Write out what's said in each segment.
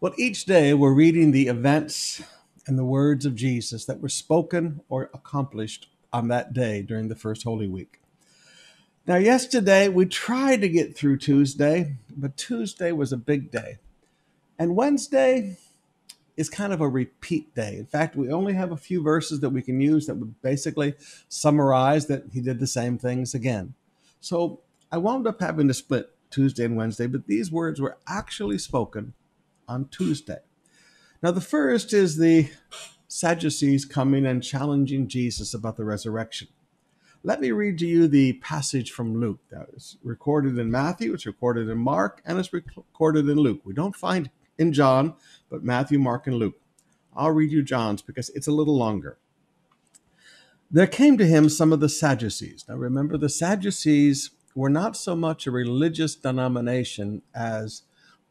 Well, each day we're reading the events and the words of Jesus that were spoken or accomplished on that day during the first Holy Week. Now, yesterday we tried to get through Tuesday, but Tuesday was a big day. And Wednesday is kind of a repeat day. In fact, we only have a few verses that we can use that would basically summarize that he did the same things again. So I wound up having to split Tuesday and Wednesday, but these words were actually spoken on Tuesday. Now, the first is the Sadducees coming and challenging Jesus about the resurrection. Let me read to you the passage from Luke that is recorded in Matthew, it's recorded in Mark, and it's recorded in Luke. We don't find in John, but Matthew, Mark, and Luke. I'll read you John's because it's a little longer. There came to him some of the Sadducees. Now remember, the Sadducees were not so much a religious denomination as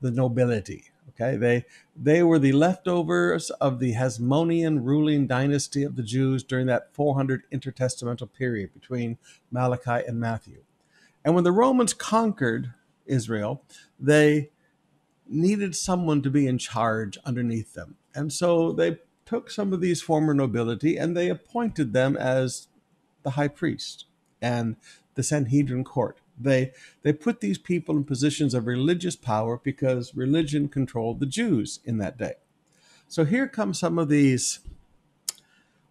the nobility. Okay, they they were the leftovers of the Hasmonean ruling dynasty of the Jews during that 400 intertestamental period between Malachi and Matthew. And when the Romans conquered Israel, they needed someone to be in charge underneath them. And so they took some of these former nobility and they appointed them as the high priest and the Sanhedrin court. They they put these people in positions of religious power because religion controlled the Jews in that day. So here come some of these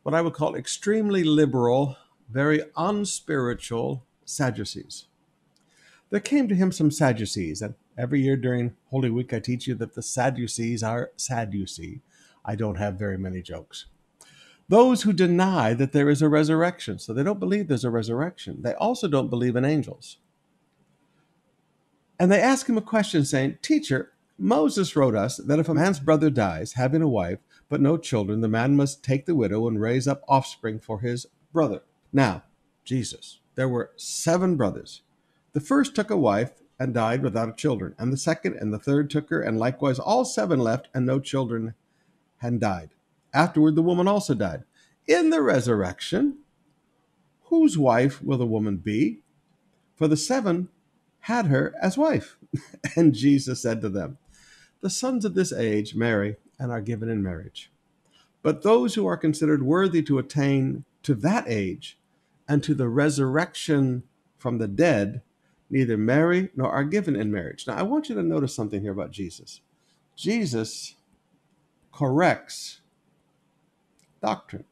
what I would call extremely liberal, very unspiritual Sadducees. There came to him some Sadducees, and every year during Holy Week I teach you that the Sadducees are Sadducee. I don't have very many jokes those who deny that there is a resurrection. So they don't believe there's a resurrection. They also don't believe in angels. And they ask him a question saying, Teacher, Moses wrote us that if a man's brother dies, having a wife, but no children, the man must take the widow and raise up offspring for his brother. Now, Jesus, there were seven brothers. The first took a wife and died without children, and the second and the third took her, and likewise all seven left, and no children and died. Afterward, the woman also died. In the resurrection, whose wife will the woman be? For the seven had her as wife. and Jesus said to them, The sons of this age marry and are given in marriage. But those who are considered worthy to attain to that age and to the resurrection from the dead neither marry nor are given in marriage. Now, I want you to notice something here about Jesus. Jesus corrects doctrine.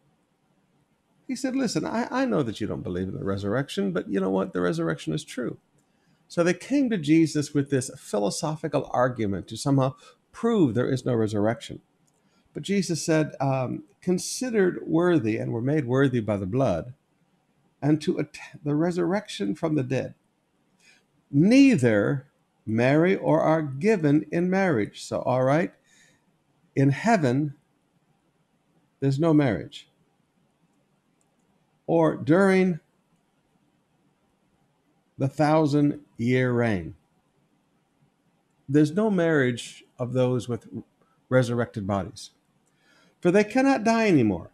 He said, Listen, I, I know that you don't believe in the resurrection, but you know what? The resurrection is true. So they came to Jesus with this philosophical argument to somehow prove there is no resurrection. But Jesus said, um, considered worthy and were made worthy by the blood, and to the resurrection from the dead. Neither marry or are given in marriage. So, all right, in heaven, there's no marriage. Or during the thousand year reign. There's no marriage of those with resurrected bodies, for they cannot die anymore,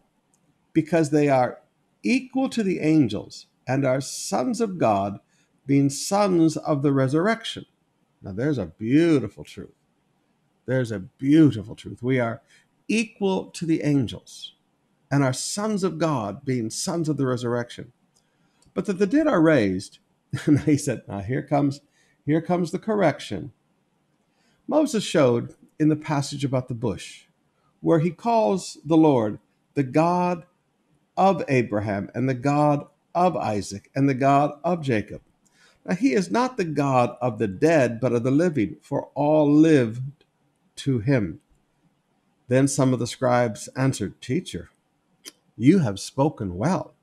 because they are equal to the angels and are sons of God, being sons of the resurrection. Now, there's a beautiful truth. There's a beautiful truth. We are equal to the angels and are sons of God, being sons of the resurrection. But that the dead are raised and he said, Now here comes here comes the correction. Moses showed in the passage about the bush, where he calls the Lord the God of Abraham and the God of Isaac and the God of Jacob. Now he is not the God of the dead, but of the living, for all lived to him. Then some of the scribes answered, Teacher, you have spoken well.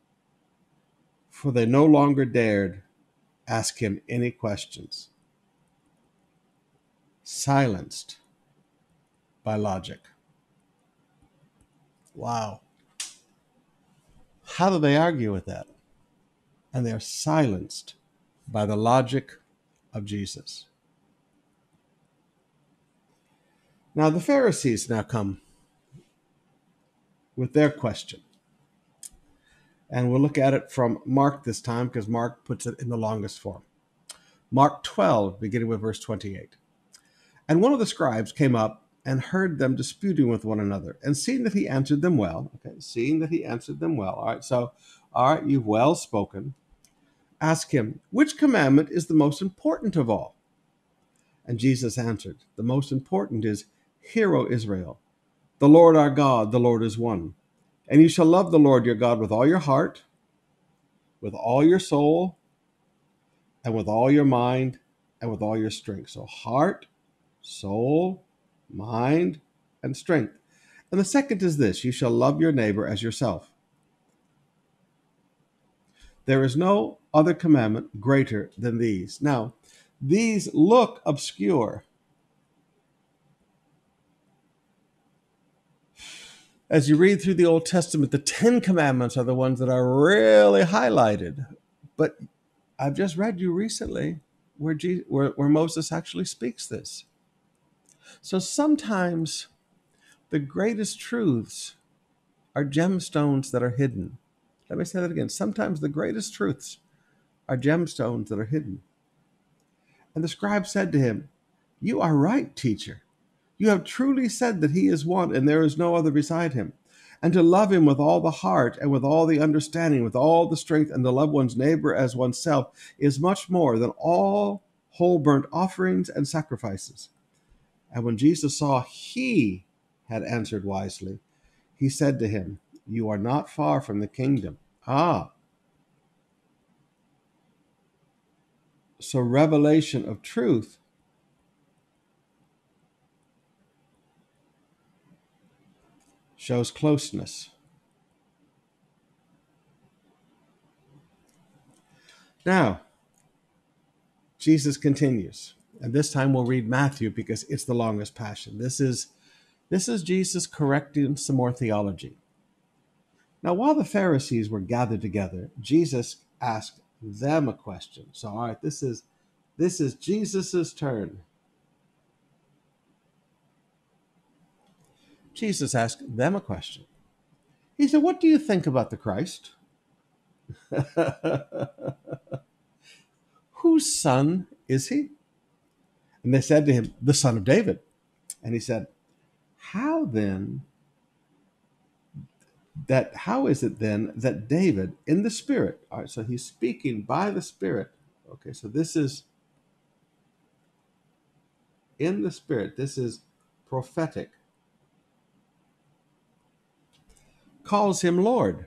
For they no longer dared ask him any questions. Silenced by logic. Wow. How do they argue with that? And they're silenced by the logic of Jesus. Now, the Pharisees now come with their question. And we'll look at it from Mark this time because Mark puts it in the longest form. Mark 12, beginning with verse 28. And one of the scribes came up and heard them disputing with one another. And seeing that he answered them well, okay, seeing that he answered them well, all right, so, all right, you've well spoken. Ask him, which commandment is the most important of all? And Jesus answered, The most important is, Hear, O Israel, the Lord our God, the Lord is one. And you shall love the Lord your God with all your heart, with all your soul, and with all your mind, and with all your strength. So, heart, soul, mind, and strength. And the second is this you shall love your neighbor as yourself. There is no other commandment greater than these. Now, these look obscure. As you read through the Old Testament, the Ten Commandments are the ones that are really highlighted. But I've just read you recently where, Jesus, where, where Moses actually speaks this. So sometimes the greatest truths are gemstones that are hidden. Let me say that again. Sometimes the greatest truths are gemstones that are hidden. And the scribe said to him, You are right, teacher. You have truly said that he is one and there is no other beside him. And to love him with all the heart and with all the understanding, with all the strength, and to love one's neighbor as oneself is much more than all whole burnt offerings and sacrifices. And when Jesus saw he had answered wisely, he said to him, You are not far from the kingdom. Ah. So, revelation of truth shows closeness. Now, Jesus continues. And this time we'll read Matthew because it's the longest passion. This is this is Jesus correcting some more theology. Now, while the Pharisees were gathered together, Jesus asked them a question. So, all right, this is this is Jesus's turn. Jesus asked them a question. He said, What do you think about the Christ? Whose son is he? And they said to him, The son of David. And he said, How then that how is it then that David in the spirit, all right, so he's speaking by the spirit. Okay, so this is in the spirit, this is prophetic. Calls him Lord,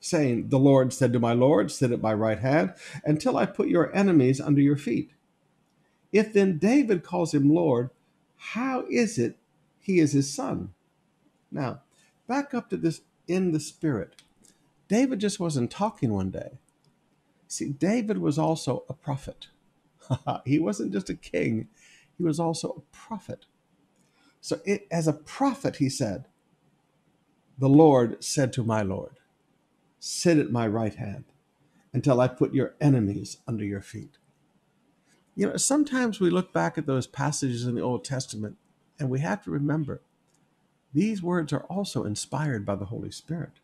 saying, The Lord said to my Lord, Sit at my right hand until I put your enemies under your feet. If then David calls him Lord, how is it he is his son? Now, back up to this in the spirit. David just wasn't talking one day. See, David was also a prophet. he wasn't just a king, he was also a prophet. So, it, as a prophet, he said, The Lord said to my Lord, Sit at my right hand until I put your enemies under your feet. You know, sometimes we look back at those passages in the Old Testament and we have to remember these words are also inspired by the Holy Spirit.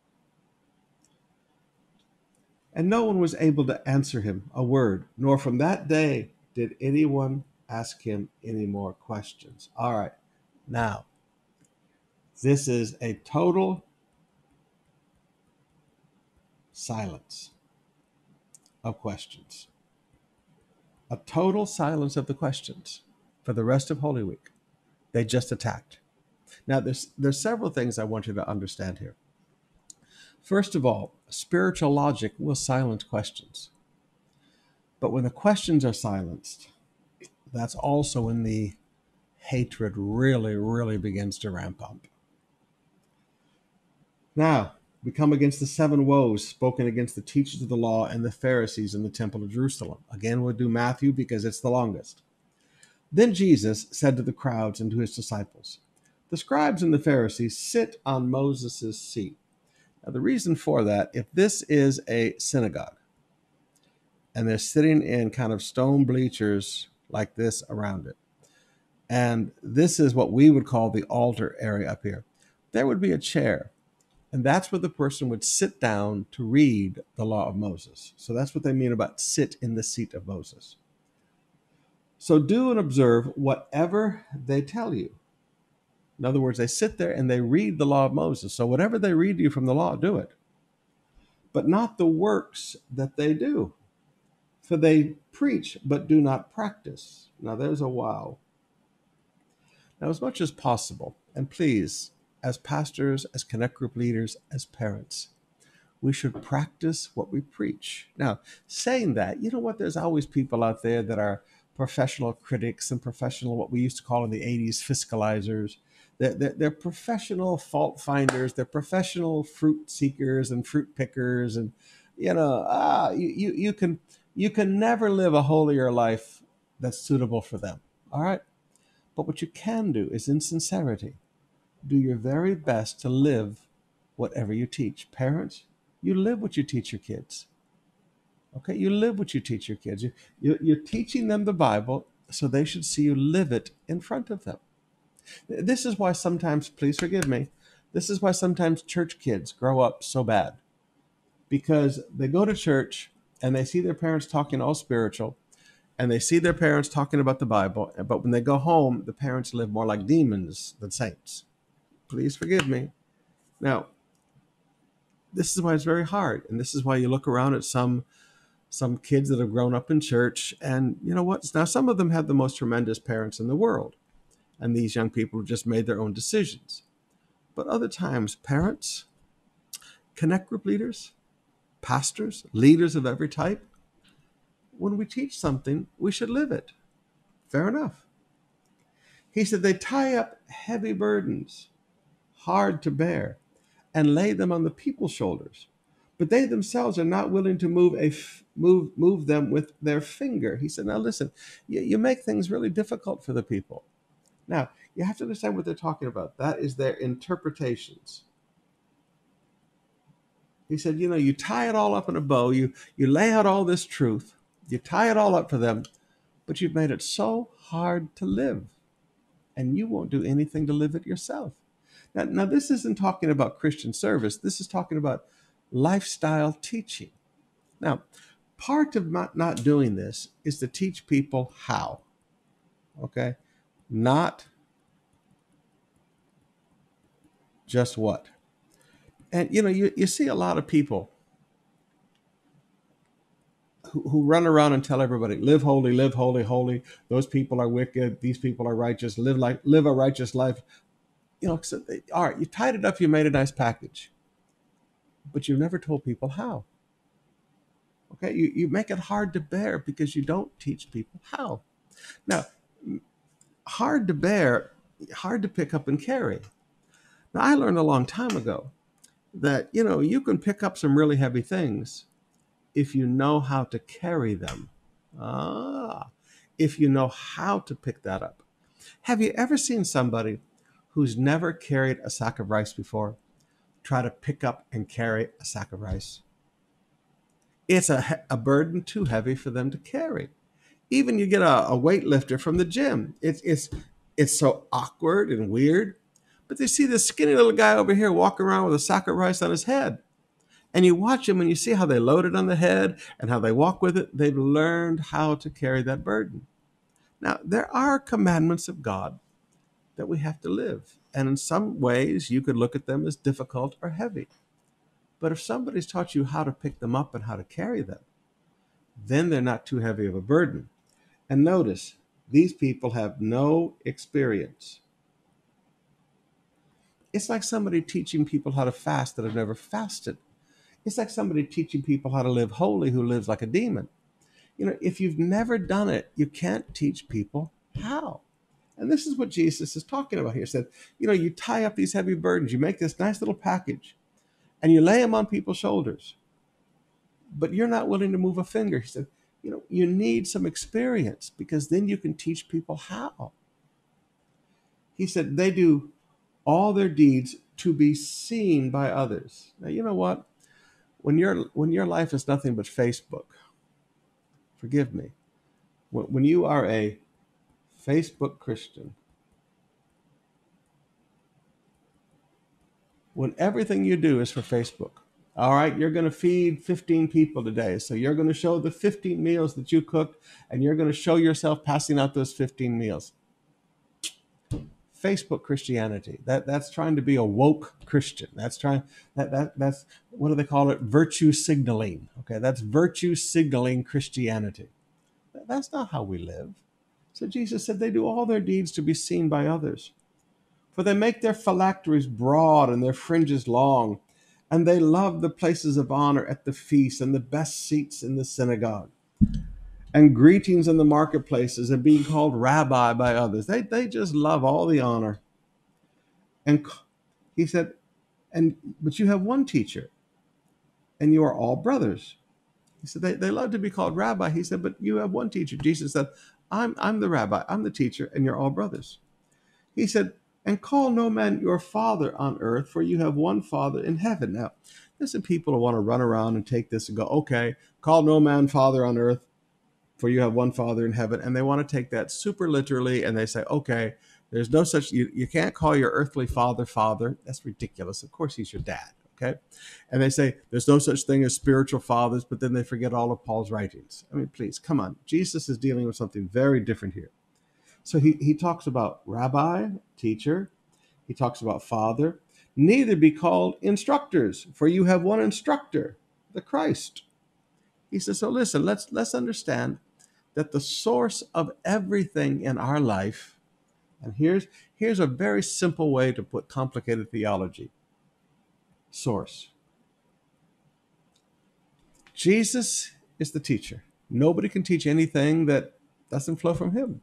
And no one was able to answer him a word, nor from that day did anyone ask him any more questions. All right, now, this is a total silence of questions a total silence of the questions for the rest of Holy Week. They just attacked. Now, there's, there's several things I want you to understand here. First of all, spiritual logic will silence questions. But when the questions are silenced, that's also when the hatred really, really begins to ramp up. Now, we come against the seven woes spoken against the teachers of the law and the Pharisees in the temple of Jerusalem. Again, we'll do Matthew because it's the longest. Then Jesus said to the crowds and to his disciples, The scribes and the Pharisees sit on Moses' seat. Now, the reason for that, if this is a synagogue and they're sitting in kind of stone bleachers like this around it, and this is what we would call the altar area up here, there would be a chair and that's where the person would sit down to read the law of Moses. So that's what they mean about sit in the seat of Moses. So do and observe whatever they tell you. In other words, they sit there and they read the law of Moses. So whatever they read you from the law, do it. But not the works that they do. For they preach, but do not practice. Now there's a wow. Now, as much as possible, and please, as pastors, as connect group leaders, as parents, we should practice what we preach. Now, saying that, you know what? There's always people out there that are professional critics and professional, what we used to call in the 80s, fiscalizers. They're, they're, they're professional fault finders. They're professional fruit seekers and fruit pickers. And, you know, ah, you, you, you, can, you can never live a holier life that's suitable for them. All right? But what you can do is, in sincerity, do your very best to live whatever you teach. Parents, you live what you teach your kids. Okay, you live what you teach your kids. You, you, you're teaching them the Bible, so they should see you live it in front of them. This is why sometimes, please forgive me, this is why sometimes church kids grow up so bad. Because they go to church and they see their parents talking all spiritual, and they see their parents talking about the Bible, but when they go home, the parents live more like demons than saints. Please forgive me. Now, this is why it's very hard, and this is why you look around at some some kids that have grown up in church, and you know what? Now, some of them have the most tremendous parents in the world, and these young people just made their own decisions. But other times, parents, connect group leaders, pastors, leaders of every type, when we teach something, we should live it. Fair enough. He said they tie up heavy burdens, hard to bear, and lay them on the people's shoulders. But they themselves are not willing to move a f- move move them with their finger. He said, "Now listen, you, you make things really difficult for the people. Now you have to understand what they're talking about. That is their interpretations." He said, "You know, you tie it all up in a bow. You you lay out all this truth, you tie it all up for them, but you've made it so hard to live, and you won't do anything to live it yourself. Now, now this isn't talking about Christian service, this is talking about lifestyle teaching. Now, part of not, not doing this is to teach people how, okay? Not just what. And you know, you, you see a lot of people who, who run around and tell everybody, live holy, live holy, holy. Those people are wicked. These people are righteous. Live like live a righteous life. You know, so they, all right, you tied it up, you made a nice package, but you never told people how. Okay, you, you make it hard to bear because you don't teach people how. Now, hard to bear, hard to pick up and carry. Now, I learned a long time ago that, you know, you can pick up some really heavy things, if you know how to carry them. Ah, if you know how to pick that up. Have you ever seen somebody who's never carried a sack of rice before try to pick up and carry a sack of rice? It's a, a burden too heavy for them to carry. Even you get a, a weightlifter from the gym, it's, it's, it's so awkward and weird. But they see this skinny little guy over here walking around with a sack of rice on his head and you watch them and you see how they load it on the head and how they walk with it. They've learned how to carry that burden. Now, there are commandments of God that we have to live. And in some ways, you could look at them as difficult or heavy. But if somebody's taught you how to pick them up and how to carry them, then they're not too heavy of a burden. And notice, these people have no experience. It's like somebody teaching people how to fast that have never fasted. It's like somebody teaching people how to live holy who lives like a demon. You know, if you've never done it, you can't teach people how. And this is what Jesus is talking about here. He said, you know, you tie up these heavy burdens, you make this nice little package, and you lay them on people's shoulders. But you're not willing to move a finger. He said, you know, you need some experience because then you can teach people how. He said, they do all their deeds to be seen by others. Now, you know what? when your when your life is nothing but Facebook, forgive me, when, when you are a Facebook Christian, when everything you do is for Facebook, all right, you're going to feed 15 people today. So you're going to show the 15 meals that you cooked, and you're going to show yourself passing out those 15 meals. Facebook Christianity. That that's trying to be a woke Christian. That's trying that that that's what do they call it? Virtue signaling. Okay, that's virtue signaling Christianity. That's not how we live. So Jesus said they do all their deeds to be seen by others. For they make their phylacteries broad and their fringes long, and they love the places of honor at the feast and the best seats in the synagogue and greetings in the marketplaces and being called rabbi by others. They, they just love all the honor. And he said, and but you have one teacher, and you are all brothers. He said, they, they love to be called rabbi. He said, but you have one teacher. Jesus said, I'm, I'm the rabbi, I'm the teacher, and you're all brothers. He said, and call no man your father on earth, for you have one father in heaven. Now, there's some people who want to run around and take this and go, okay, call no man father on earth, for you have one father in heaven. And they want to take that super literally and they say, okay, there's no such, you, you can't call your earthly father father. That's ridiculous. Of course, he's your dad. Okay. And they say there's no such thing as spiritual fathers, but then they forget all of Paul's writings. I mean, please, come on. Jesus is dealing with something very different here. So he, he talks about rabbi, teacher, he talks about father. Neither be called instructors, for you have one instructor, the Christ. He says, so listen, let's let's understand that the source of everything in our life, and here's here's a very simple way to put complicated theology. Source. Jesus is the teacher. Nobody can teach anything that doesn't flow from him.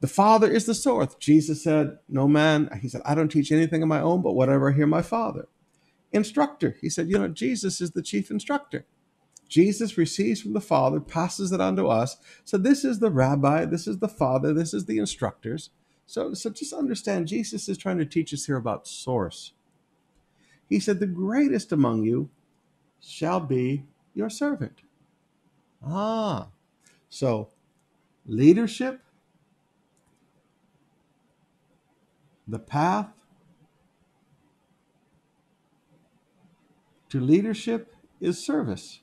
The Father is the source. Jesus said, No man, he said, I don't teach anything of my own, but whatever I hear my Father. Instructor, he said, You know, Jesus is the chief instructor. Jesus receives from the Father, passes it on to us. So this is the rabbi, this is the Father, this is the instructors. So, so just understand, Jesus is trying to teach us here about source. He said, The greatest among you shall be your servant. Ah, so leadership, the path to leadership is service.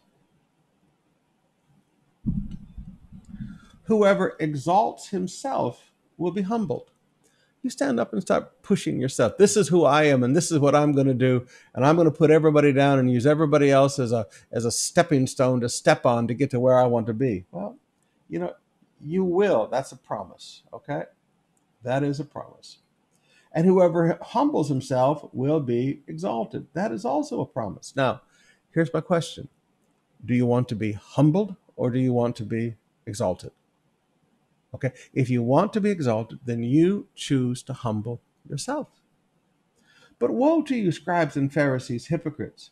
Whoever exalts himself will be humbled. You stand up and start pushing yourself. This is who I am, and this is what I'm going to do, and I'm going to put everybody down and use everybody else as a as a stepping stone to step on to get to where I want to be. Well, you know, you will. That's a promise. Okay, that is a promise. And whoever humbles himself will be exalted. That is also a promise. Now, here's my question: Do you want to be humbled, or do you want to be exalted? Okay. If you want to be exalted, then you choose to humble yourself. But woe to you, scribes and Pharisees, hypocrites,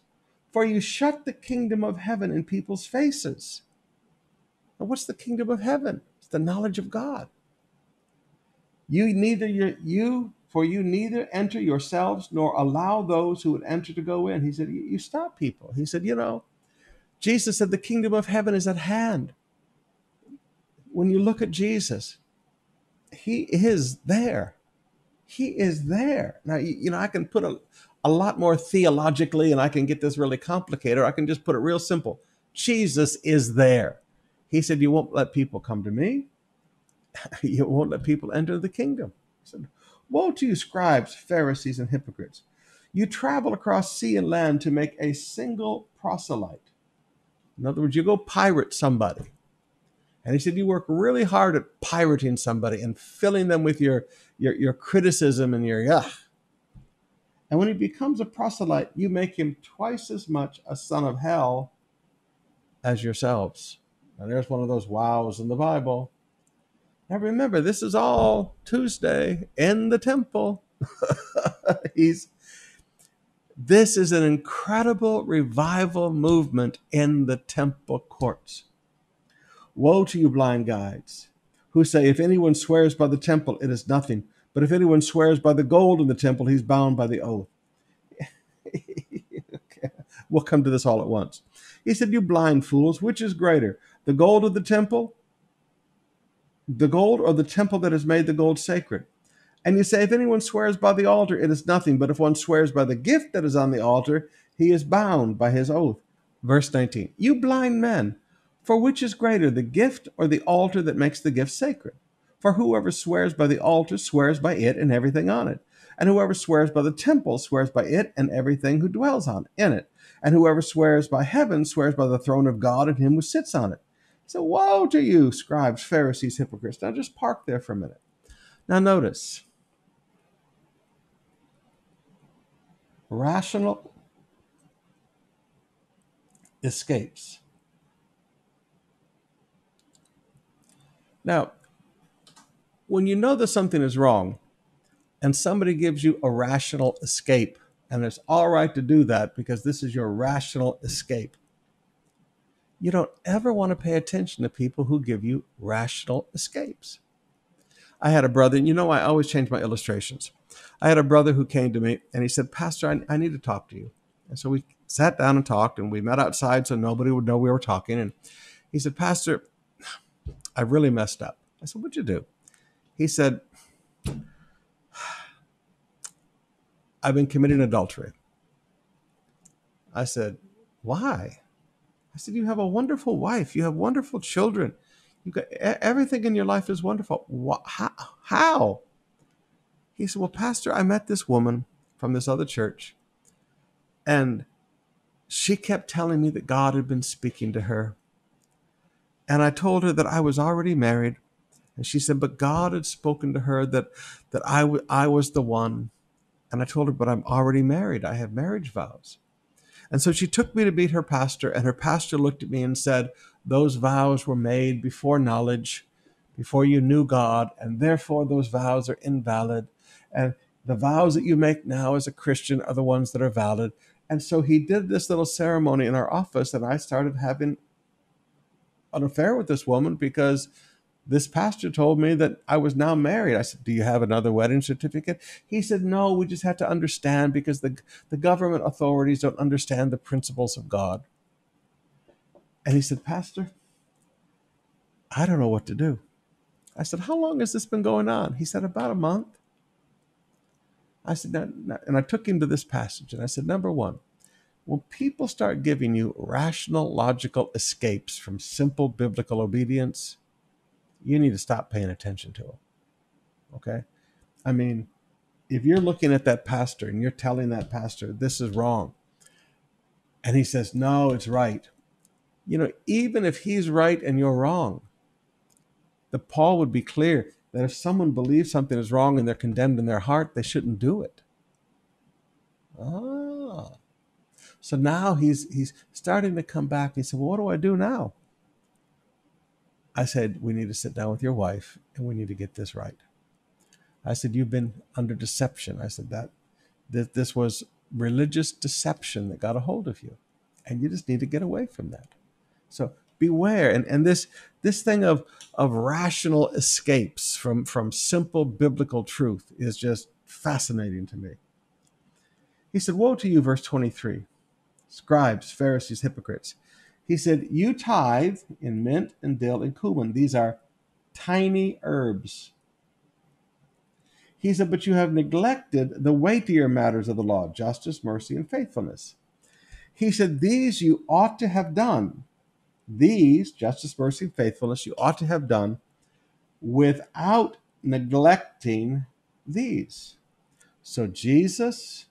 for you shut the kingdom of heaven in people's faces. Now, what's the kingdom of heaven? It's the knowledge of God. You neither you for you neither enter yourselves nor allow those who would enter to go in. He said, You stop people. He said, You know, Jesus said the kingdom of heaven is at hand when you look at Jesus, he is there. He is there. Now, you know, I can put a, a lot more theologically and I can get this really complicated. Or I can just put it real simple. Jesus is there. He said, You won't let people come to me. you won't let people enter the kingdom. He said, Woe to you, scribes, Pharisees, and hypocrites. You travel across sea and land to make a single proselyte. In other words, you go pirate somebody. And he said, You work really hard at pirating somebody and filling them with your, your, your criticism and your yuck. And when he becomes a proselyte, you make him twice as much a son of hell as yourselves. And there's one of those wows in the Bible. Now, remember, this is all Tuesday in the temple. He's this is an incredible revival movement in the temple courts. Woe to you, blind guides, who say, If anyone swears by the temple, it is nothing. But if anyone swears by the gold in the temple, he's bound by the oath. We'll come to this all at once. He said, You blind fools, which is greater, the gold of the temple, the gold, or the temple that has made the gold sacred? And you say, If anyone swears by the altar, it is nothing. But if one swears by the gift that is on the altar, he is bound by his oath. Verse 19 You blind men, for which is greater, the gift or the altar that makes the gift sacred? For whoever swears by the altar swears by it and everything on it. And whoever swears by the temple swears by it and everything who dwells on in it. And whoever swears by heaven swears by the throne of God and him who sits on it. So woe to you, scribes, Pharisees, hypocrites. Now just park there for a minute. Now notice. Rational escapes. Now, when you know that something is wrong and somebody gives you a rational escape, and it's all right to do that because this is your rational escape, you don't ever want to pay attention to people who give you rational escapes. I had a brother, and you know, I always change my illustrations. I had a brother who came to me and he said, Pastor, I, I need to talk to you. And so we sat down and talked, and we met outside so nobody would know we were talking. And he said, Pastor, I really messed up. I said, What'd you do? He said, I've been committing adultery. I said, Why? I said, You have a wonderful wife. You have wonderful children. You got everything in your life is wonderful. How? How? He said, Well, Pastor, I met this woman from this other church, and she kept telling me that God had been speaking to her. And I told her that I was already married and she said, but God had spoken to her that, that I, w- I was the one. And I told her, but I'm already married. I have marriage vows. And so she took me to meet her pastor, and her pastor looked at me and said, Those vows were made before knowledge, before you knew God, and therefore those vows are invalid. And the vows that you make now as a Christian are the ones that are valid. And so he did this little ceremony in our office, and I started having an affair with this woman because this pastor told me that I was now married. I said, Do you have another wedding certificate? He said, No, we just have to understand because the, the government authorities don't understand the principles of God. And he said, Pastor, I don't know what to do. I said, How long has this been going on? He said, About a month. I said, and I took him to this passage and I said, Number one, when people start giving you rational, logical escapes from simple biblical obedience, you need to stop paying attention to them. Okay? I mean, if you're looking at that pastor and you're telling that pastor, this is wrong, and he says, no, it's right, you know, even if he's right and you're wrong, the Paul would be clear that if someone believes something is wrong and they're condemned in their heart, they shouldn't do it. Ah. So now he's he's starting to come back. He said, Well, what do I do now? I said, We need to sit down with your wife and we need to get this right. I said, You've been under deception. I said, That, that this was religious deception that got a hold of you. And you just need to get away from that. So beware. And, and this this thing of, of rational escapes from, from simple biblical truth is just fascinating to me. He said, Woe to you, verse 23, scribes, Pharisees, hypocrites. He said, You tithe in mint and dill and cumin. These are tiny herbs. He said, But you have neglected the weightier matters of the law justice, mercy, and faithfulness. He said, These you ought to have done. These, justice, mercy, and faithfulness, you ought to have done without neglecting these. So Jesus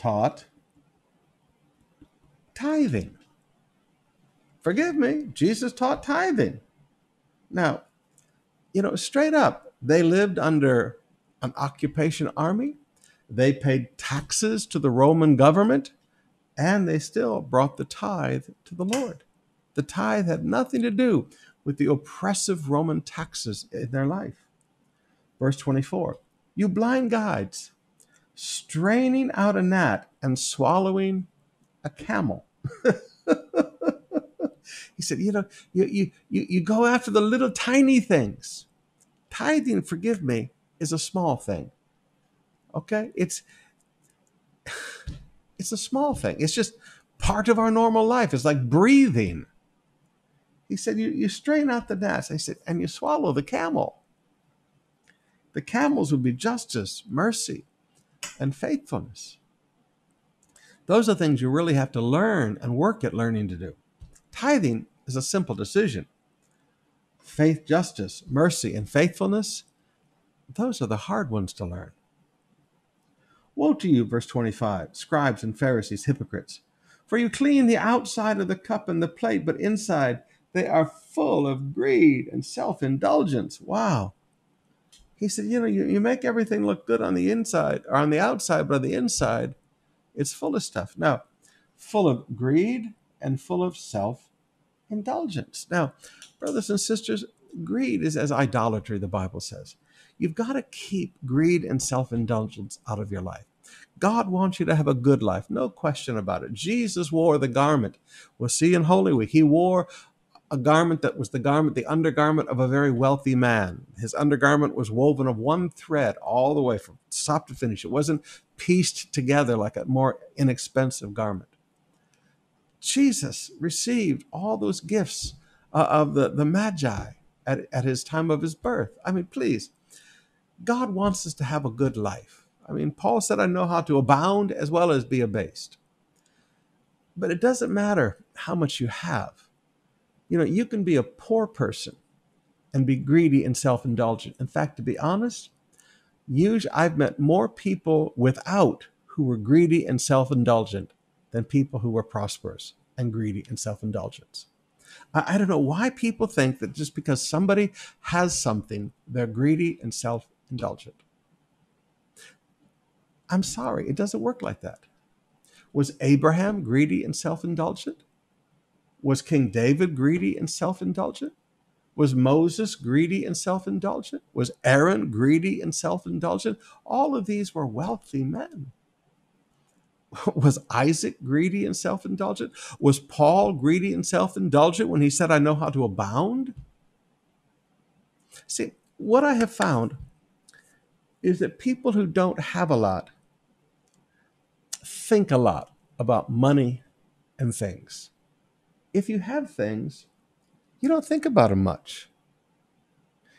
taught tithing. Forgive me, Jesus taught tithing. Now, you know, straight up, they lived under an occupation army. They paid taxes to the Roman government, and they still brought the tithe to the Lord. The tithe had nothing to do with the oppressive Roman taxes in their life. Verse 24 You blind guides, straining out a gnat and swallowing a camel. he said, you know, you, you, you, you go after the little tiny things. Tithing, forgive me, is a small thing. Okay? It's it's a small thing. It's just part of our normal life. It's like breathing. He said, you, you strain out the gnats. I said, and you swallow the camel. The camels would be justice, mercy, and faithfulness. Those are things you really have to learn and work at learning to do. Tithing is a simple decision. faith, justice, mercy, and faithfulness, those are the hard ones to learn. Woe to you, verse 25, scribes and Pharisees, hypocrites! For you clean the outside of the cup and the plate, but inside they are full of greed and self indulgence. Wow. He said, You know, you, you make everything look good on the inside or on the outside, but on the inside, it's full of stuff. Now, full of greed and full of self indulgence. Now, brothers and sisters, greed is as idolatry, the Bible says. You've got to keep greed and self indulgence out of your life. God wants you to have a good life, no question about it. Jesus wore the garment. We'll see in Holy Week. He wore a garment that was the garment, the undergarment of a very wealthy man. His undergarment was woven of one thread all the way from top to finish. It wasn't pieced together like a more inexpensive garment. Jesus received all those gifts uh, of the, the Magi at, at his time of his birth. I mean, please, God wants us to have a good life. I mean, Paul said, I know how to abound as well as be abased. But it doesn't matter how much you have. You know, you can be a poor person and be greedy and self indulgent. In fact, to be honest, usually I've met more people without who were greedy and self indulgent than people who were prosperous and greedy and self indulgent. I, I don't know why people think that just because somebody has something, they're greedy and self indulgent. I'm sorry, it doesn't work like that. Was Abraham greedy and self indulgent? Was King David greedy and self indulgent? Was Moses greedy and self indulgent? Was Aaron greedy and self indulgent? All of these were wealthy men. Was Isaac greedy and self indulgent? Was Paul greedy and self indulgent when he said, I know how to abound? See, what I have found is that people who don't have a lot think a lot about money and things. If you have things, you don't think about them much.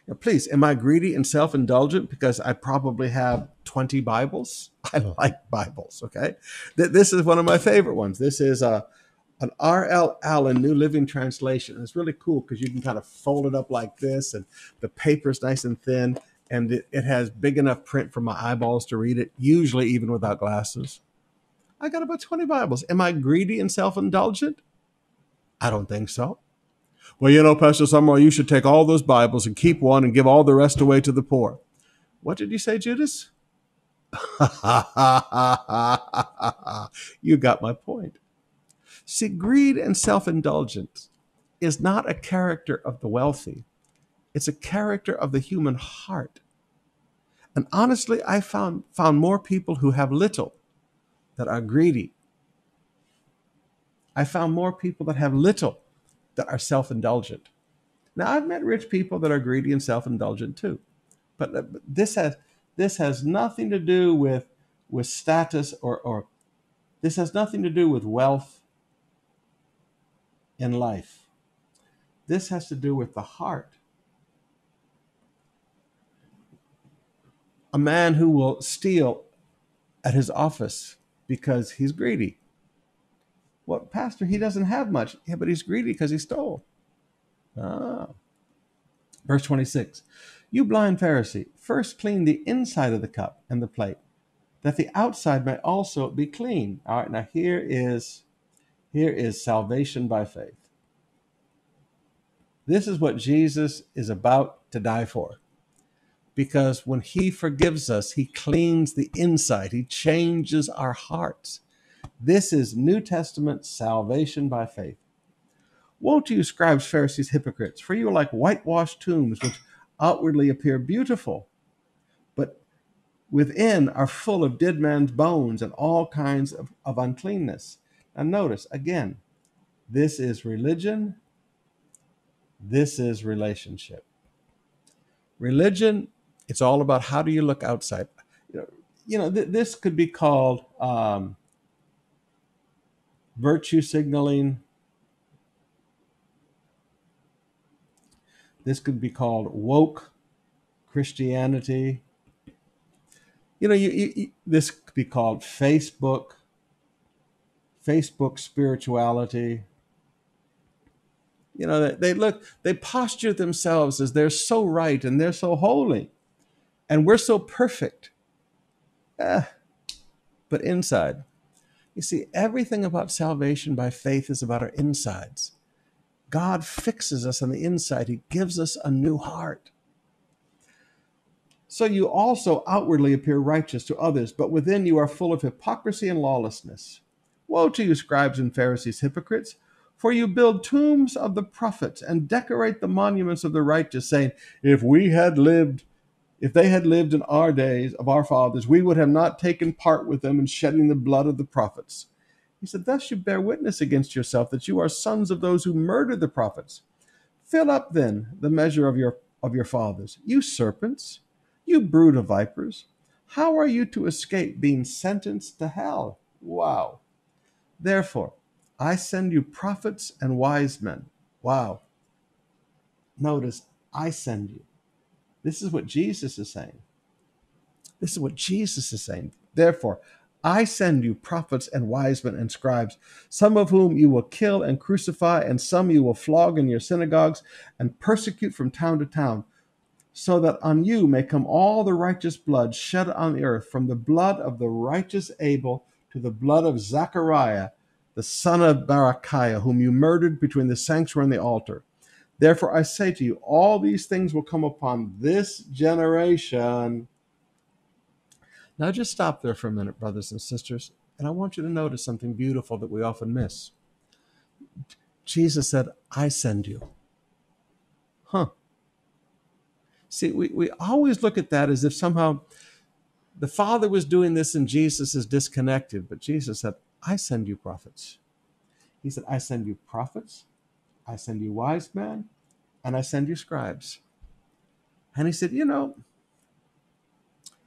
Now, please, am I greedy and self indulgent because I probably have 20 Bibles? I like Bibles, okay? This is one of my favorite ones. This is a, an R.L. Allan New Living Translation. It's really cool because you can kind of fold it up like this, and the paper is nice and thin, and it, it has big enough print for my eyeballs to read it, usually even without glasses. I got about 20 Bibles. Am I greedy and self indulgent? I don't think so. Well, you know, Pastor Sumrall, you should take all those Bibles and keep one and give all the rest away to the poor. What did you say, Judas? you got my point. See, greed and self indulgence is not a character of the wealthy, it's a character of the human heart. And honestly, I found, found more people who have little that are greedy. I found more people that have little that are self indulgent. Now, I've met rich people that are greedy and self indulgent too. Uh, but this has, this has nothing to do with, with status or, or this has nothing to do with wealth in life. This has to do with the heart. A man who will steal at his office because he's greedy. What, Pastor? He doesn't have much. Yeah, but he's greedy because he stole. Ah. Verse 26 You blind Pharisee, first clean the inside of the cup and the plate, that the outside may also be clean. All right, now here is here is salvation by faith. This is what Jesus is about to die for. Because when he forgives us, he cleans the inside, he changes our hearts. This is New Testament salvation by faith. Woe to you, scribes, Pharisees, hypocrites, for you are like whitewashed tombs, which outwardly appear beautiful, but within are full of dead man's bones and all kinds of, of uncleanness. Now, notice again, this is religion, this is relationship. Religion, it's all about how do you look outside. You know, th- this could be called um, virtue signaling. This could be called woke Christianity. You know, you, you, this could be called Facebook, Facebook spirituality. You know, they, they look, they posture themselves as they're so right and they're so holy and we're so perfect. Eh, but inside, you see, everything about salvation by faith is about our insides. God fixes us on the inside, He gives us a new heart. So you also outwardly appear righteous to others, but within you are full of hypocrisy and lawlessness. Woe to you, scribes and Pharisees, hypocrites! For you build tombs of the prophets and decorate the monuments of the righteous, saying, If we had lived, if they had lived in our days of our fathers, we would have not taken part with them in shedding the blood of the prophets. He said, Thus you bear witness against yourself that you are sons of those who murdered the prophets. Fill up then the measure of your of your fathers, you serpents. You brood of vipers, how are you to escape being sentenced to hell? Wow. Therefore, I send you prophets and wise men. Wow. Notice, I send you. This is what Jesus is saying. This is what Jesus is saying. Therefore, I send you prophets and wise men and scribes, some of whom you will kill and crucify, and some you will flog in your synagogues and persecute from town to town so that on you may come all the righteous blood shed on the earth, from the blood of the righteous Abel to the blood of Zechariah, the son of Barachiah, whom you murdered between the sanctuary and the altar. Therefore I say to you, all these things will come upon this generation. Now just stop there for a minute, brothers and sisters, and I want you to notice something beautiful that we often miss. Jesus said, I send you. Huh. See, we, we always look at that as if somehow the Father was doing this and Jesus is disconnected. But Jesus said, I send you prophets. He said, I send you prophets, I send you wise men, and I send you scribes. And he said, You know,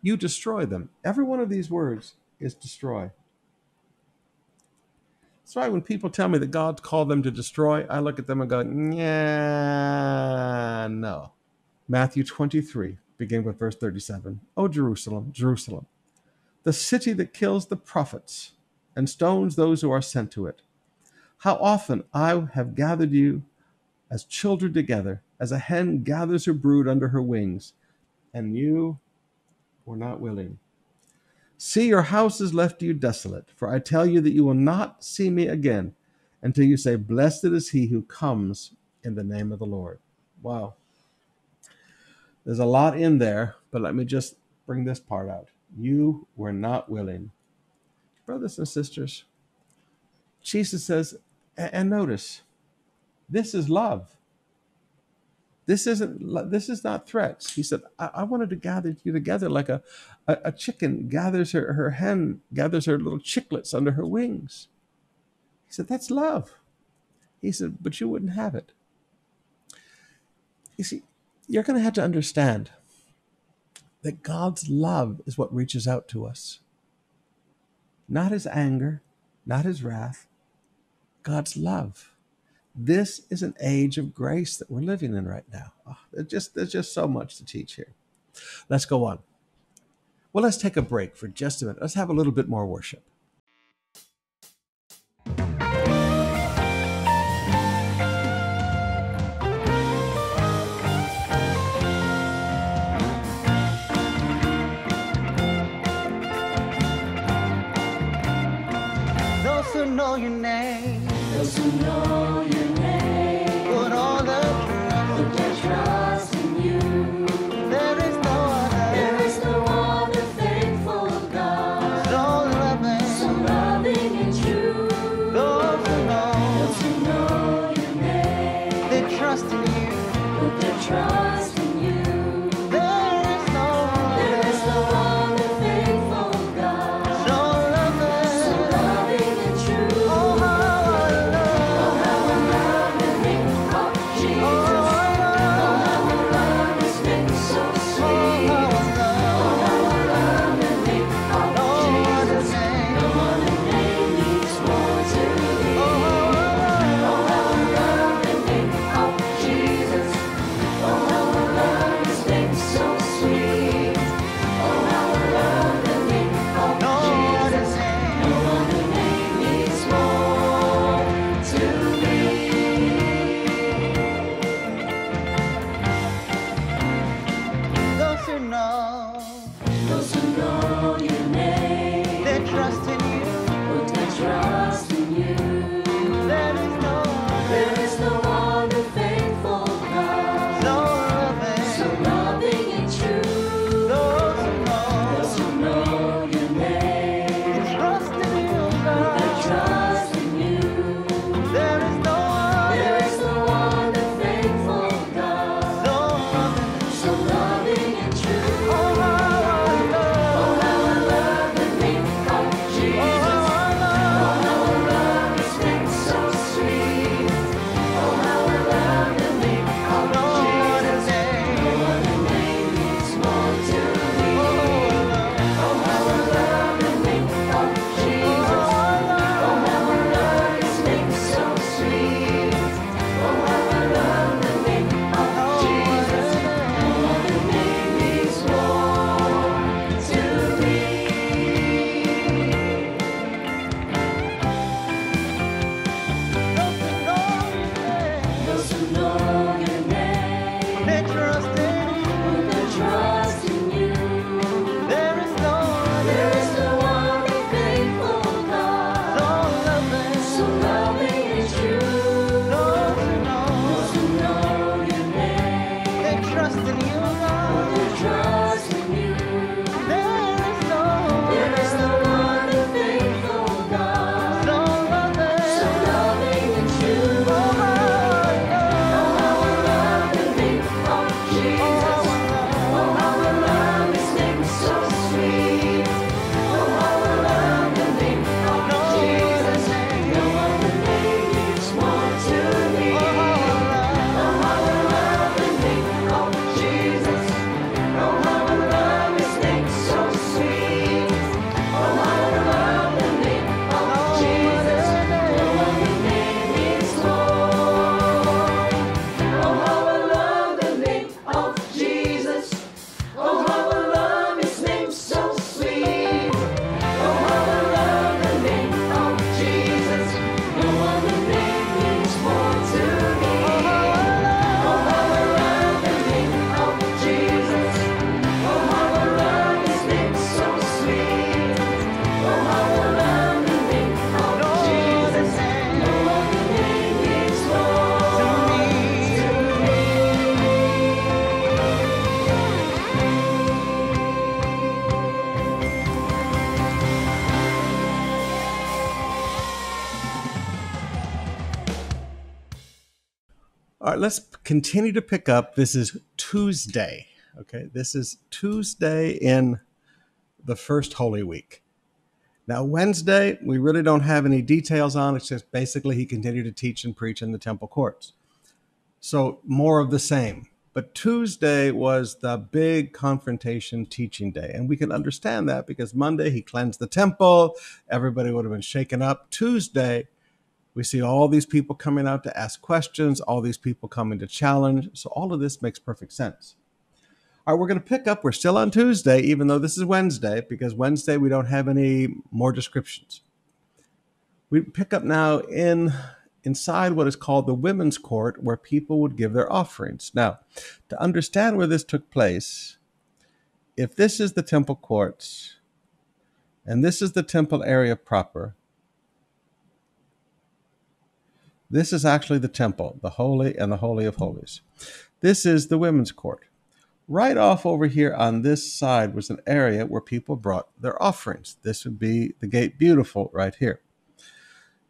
you destroy them. Every one of these words is destroy. That's why when people tell me that God called them to destroy, I look at them and go, Yeah, no. Matthew 23, beginning with verse 37. O Jerusalem, Jerusalem, the city that kills the prophets and stones those who are sent to it. How often I have gathered you as children together, as a hen gathers her brood under her wings, and you were not willing. See, your house is left to you desolate, for I tell you that you will not see me again until you say, Blessed is he who comes in the name of the Lord. Wow. There's a lot in there, but let me just bring this part out. You were not willing. Brothers and sisters, Jesus says, and notice, this is love. This isn't this is not threats. He said, I, I wanted to gather you together like a, a, a chicken gathers her, her hen, gathers her little chicklets under her wings. He said, That's love. He said, but you wouldn't have it. You see, you're going to have to understand that God's love is what reaches out to us. Not his anger, not his wrath, God's love. This is an age of grace that we're living in right now. Oh, there's, just, there's just so much to teach here. Let's go on. Well, let's take a break for just a minute. Let's have a little bit more worship. know your name. Those who know right, let's continue to pick up. This is Tuesday. Okay, this is Tuesday in the first Holy Week. Now, Wednesday, we really don't have any details on. It's just basically he continued to teach and preach in the temple courts. So, more of the same. But Tuesday was the big confrontation teaching day. And we can understand that because Monday he cleansed the temple, everybody would have been shaken up. Tuesday, we see all these people coming out to ask questions, all these people coming to challenge. So all of this makes perfect sense. All right, we're going to pick up. We're still on Tuesday, even though this is Wednesday, because Wednesday we don't have any more descriptions. We pick up now in inside what is called the women's court, where people would give their offerings. Now, to understand where this took place, if this is the temple courts and this is the temple area proper, This is actually the temple, the holy and the holy of holies. This is the women's court. Right off over here on this side was an area where people brought their offerings. This would be the gate beautiful right here.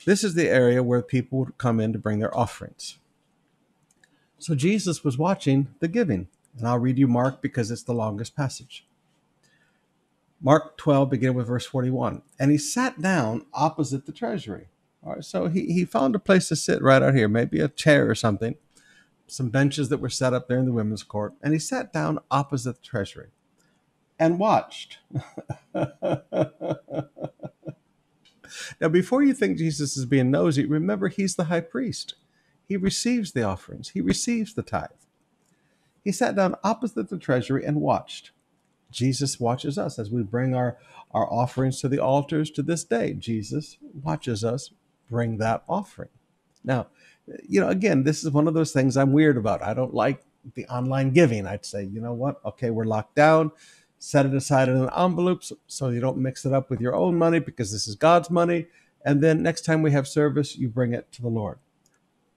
This is the area where people would come in to bring their offerings. So Jesus was watching the giving. And I'll read you Mark because it's the longest passage. Mark 12, beginning with verse 41. And he sat down opposite the treasury. All right, so he, he found a place to sit right out here, maybe a chair or something, some benches that were set up there in the women's court. And he sat down opposite the treasury and watched. now, before you think Jesus is being nosy, remember he's the high priest. He receives the offerings, he receives the tithe. He sat down opposite the treasury and watched. Jesus watches us as we bring our, our offerings to the altars to this day. Jesus watches us bring that offering. Now, you know, again, this is one of those things I'm weird about. I don't like the online giving. I'd say, you know what? Okay, we're locked down. set it aside in an envelope so, you don't mix it up with your own money because this is God's money. And then next time we have service, you bring it to the Lord.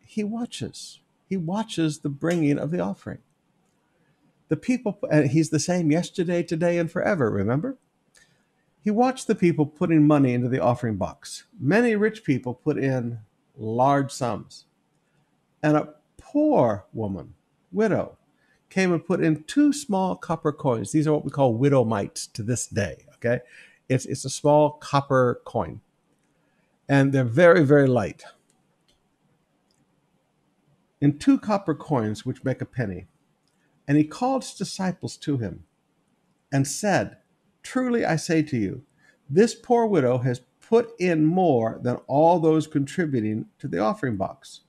He watches. He watches the bringing of the offering. The people, and he's the same yesterday, today, and forever, remember? He watched the people putting money into the offering box. Many rich people put in large sums. And a poor woman, widow, came and put in two small copper coins. These are what we call widow mites to this day. Okay. It's, it's a small copper coin. And they're very, very light. In two copper coins, which make a penny. And he called his disciples to him and said, Truly I say to you, this poor widow has put in more than all those contributing to the offering box.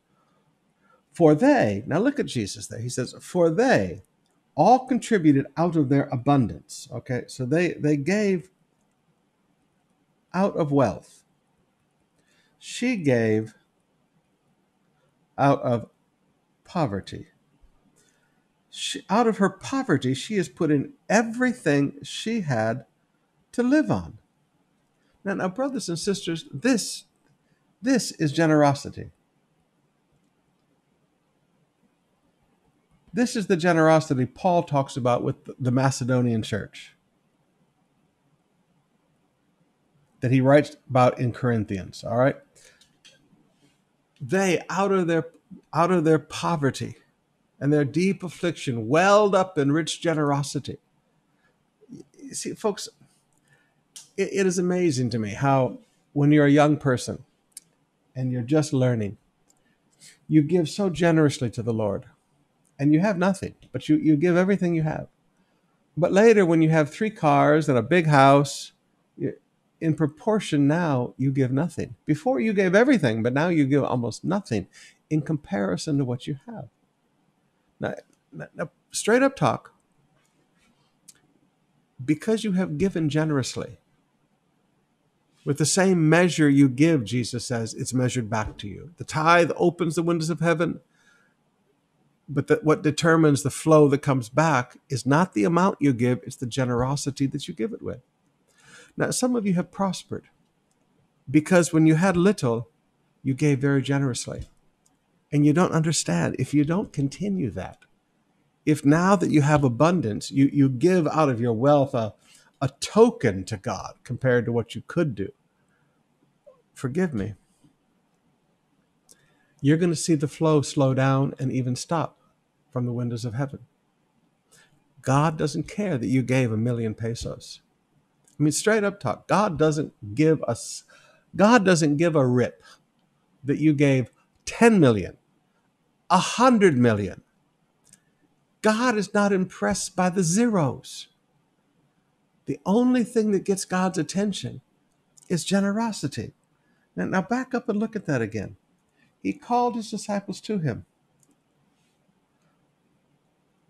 For they, now look at Jesus there. He says, For they all contributed out of their abundance. Okay, so they, they gave out of wealth. She gave out of poverty. She, out of her poverty, she has put in everything she had to live on. Now, now, brothers and sisters, this this is generosity. This is the generosity Paul talks about with the Macedonian church that he writes about in Corinthians, all right? They out of their out of their poverty and their deep affliction welled up in rich generosity. You see, folks, it, it is amazing to me how when you're a young person and you're just learning, you give so generously to the Lord and you have nothing, but you, you give everything you have. But later, when you have three cars and a big house, in proportion now you give nothing. Before you gave everything, but now you give almost nothing in comparison to what you have. Now, now straight up talk, because you have given generously, with the same measure you give, Jesus says, it's measured back to you. The tithe opens the windows of heaven, but what determines the flow that comes back is not the amount you give, it's the generosity that you give it with. Now, some of you have prospered because when you had little, you gave very generously. And you don't understand if you don't continue that. If now that you have abundance, you, you give out of your wealth a, a token to God compared to what you could do, forgive me. You're going to see the flow slow down and even stop from the windows of heaven. God doesn't care that you gave a million pesos. I mean, straight up talk. God doesn't give us, God doesn't give a rip that you gave 10 million, 100 million. God is not impressed by the zeros. The only thing that gets God's attention is generosity. Now, back up and look at that again. He called his disciples to him.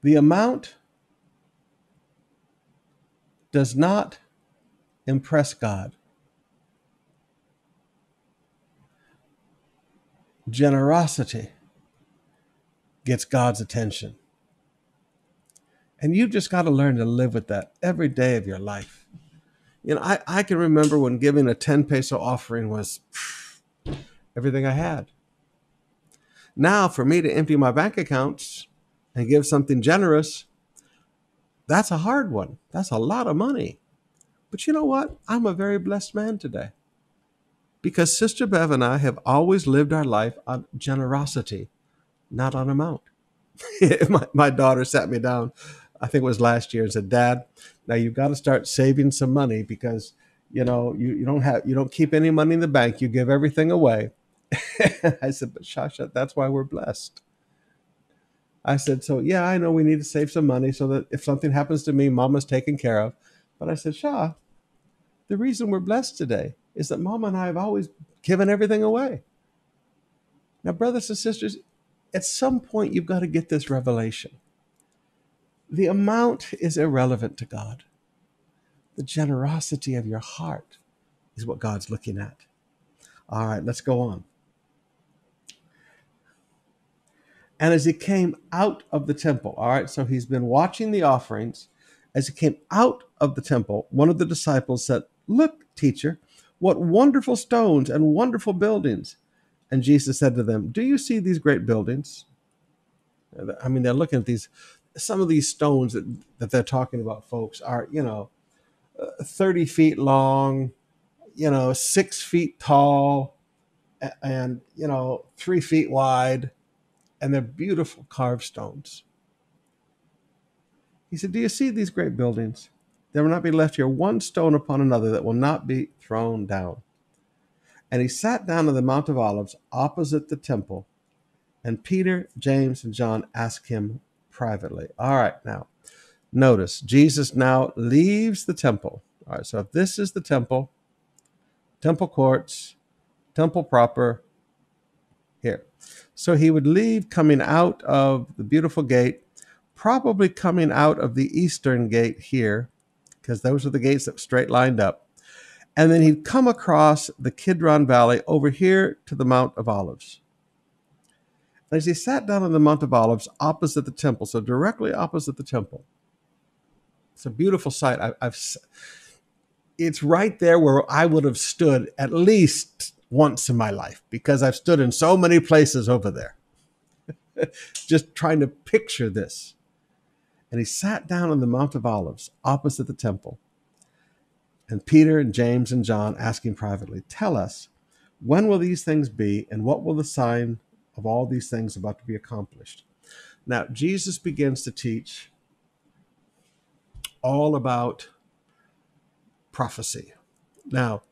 The amount does not impress God. Generosity gets God's attention. And you've just got to learn to live with that every day of your life. You know, I, I can remember when giving a 10 peso offering was everything I had. Now, for me to empty my bank accounts and give something generous, that's a hard one. That's a lot of money. But you know what? I'm a very blessed man today because Sister Bev and I have always lived our life on generosity, not on amount. my, my daughter sat me down, I think it was last year, and said, Dad, now you've got to start saving some money because you know you, you don't have you don't keep any money in the bank, you give everything away. I said, But Shasha, that's why we're blessed. I said, So yeah, I know we need to save some money so that if something happens to me, mama's taken care of. But I said, Shah, the reason we're blessed today is that mama and I have always given everything away. Now, brothers and sisters, at some point you've got to get this revelation. The amount is irrelevant to God. The generosity of your heart is what God's looking at. All right, let's go on. And as he came out of the temple, all right, so he's been watching the offerings. As he came out of the temple, one of the disciples said, Look, teacher, what wonderful stones and wonderful buildings. And Jesus said to them, Do you see these great buildings? I mean, they're looking at these, some of these stones that, that they're talking about, folks, are, you know, uh, 30 feet long, you know, six feet tall, and, you know, three feet wide, and they're beautiful carved stones. He said, Do you see these great buildings? There will not be left here one stone upon another that will not be thrown down. And he sat down on the Mount of Olives opposite the temple, and Peter, James, and John asked him privately. All right, now notice Jesus now leaves the temple. All right, so if this is the temple, temple courts, temple proper, here. So he would leave coming out of the beautiful gate, probably coming out of the eastern gate here, because those are the gates that straight lined up. And then he'd come across the Kidron Valley over here to the Mount of Olives. As he sat down on the Mount of Olives opposite the temple, so directly opposite the temple, it's a beautiful sight. I, have it's right there where I would have stood at least once in my life because I've stood in so many places over there. Just trying to picture this. And he sat down on the Mount of Olives opposite the temple. And Peter and James and John asking privately, Tell us, when will these things be, and what will the sign of all these things about to be accomplished? Now, Jesus begins to teach all about prophecy. Now,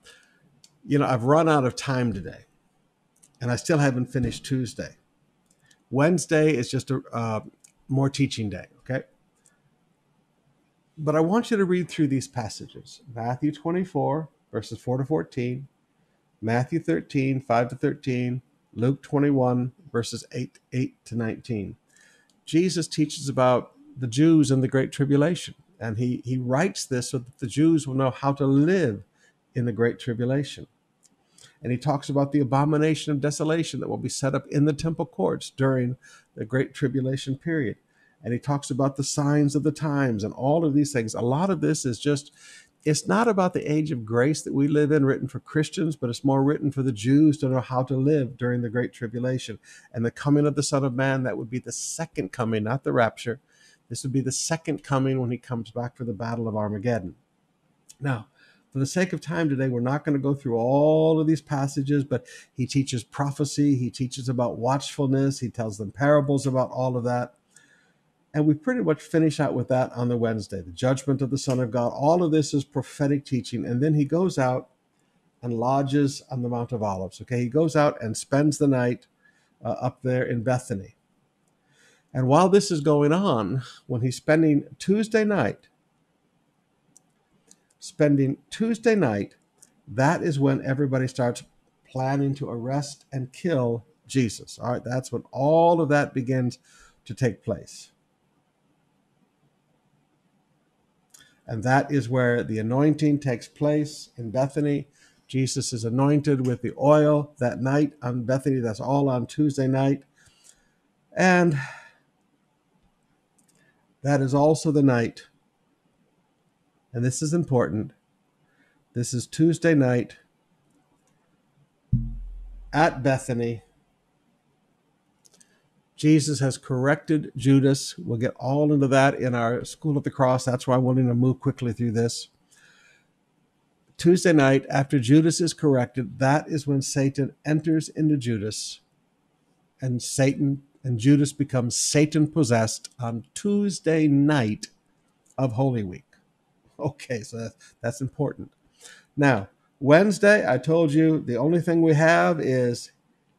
you know, I've run out of time today, and I still haven't finished Tuesday. Wednesday is just a uh, more teaching day, okay? But I want you to read through these passages Matthew 24, verses 4 to 14, Matthew 13, 5 to 13, Luke 21, verses 8, 8 to 19. Jesus teaches about the Jews and the Great Tribulation, and he, he writes this so that the Jews will know how to live in the Great Tribulation. And he talks about the abomination of desolation that will be set up in the temple courts during the Great Tribulation period and he talks about the signs of the times and all of these things. A lot of this is just, it's not about the age of grace that we live in, written for Christians, but it's more written for the Jews to know how to live during the Great Tribulation and the coming of the Son of Man. That would be the second coming, not the rapture. This would be the second coming when he comes back for the Battle of Armageddon. Now, for the sake of time today, we're not going to go through all of these passages, but he teaches prophecy, he teaches about watchfulness, he tells them parables about all of that. And we pretty much finish out with that on the Wednesday the judgment of the Son of God. All of this is prophetic teaching. And then he goes out and lodges on the Mount of Olives. Okay, he goes out and spends the night uh, up there in Bethany. And while this is going on, when he's spending Tuesday night, spending Tuesday night, that is when everybody starts planning to arrest and kill Jesus. All right, that's when all of that begins to take place. And that is where the anointing takes place in Bethany. Jesus is anointed with the oil that night on Bethany. That's all on Tuesday night. And that is also the night, and this is important. This is Tuesday night at Bethany Jesus has corrected Judas. We'll get all into that in our School of the Cross. That's why I'm wanting to move quickly through this. Tuesday night, after Judas is corrected, that is when Satan enters into Judas, and Satan and Judas becomes Satan possessed on Tuesday night of Holy Week. Okay, so that's important. Now, Wednesday, I told you the only thing we have is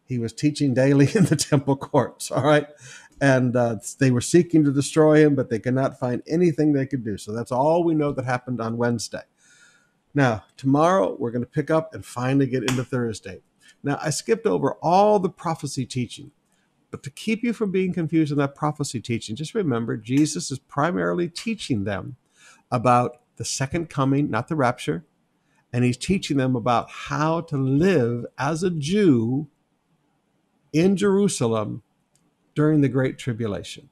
he was teaching daily in the temple courts. All right. And uh, they were seeking to destroy him, but they could not find anything they could do. So that's all we know that happened on Wednesday. Now, tomorrow, we're going to pick up and finally get into Thursday. Now, I skipped over all the prophecy teaching, but to keep you from being confused in that prophecy teaching, just remember Jesus is primarily teaching them about the second coming, not the rapture, and he's teaching them about how to live as a Jew in Jerusalem during the Great Tribulation.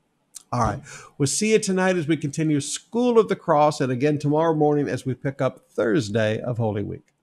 All right. We'll see you tonight as we continue School of the Cross and again tomorrow morning as we pick up Thursday of Holy Week.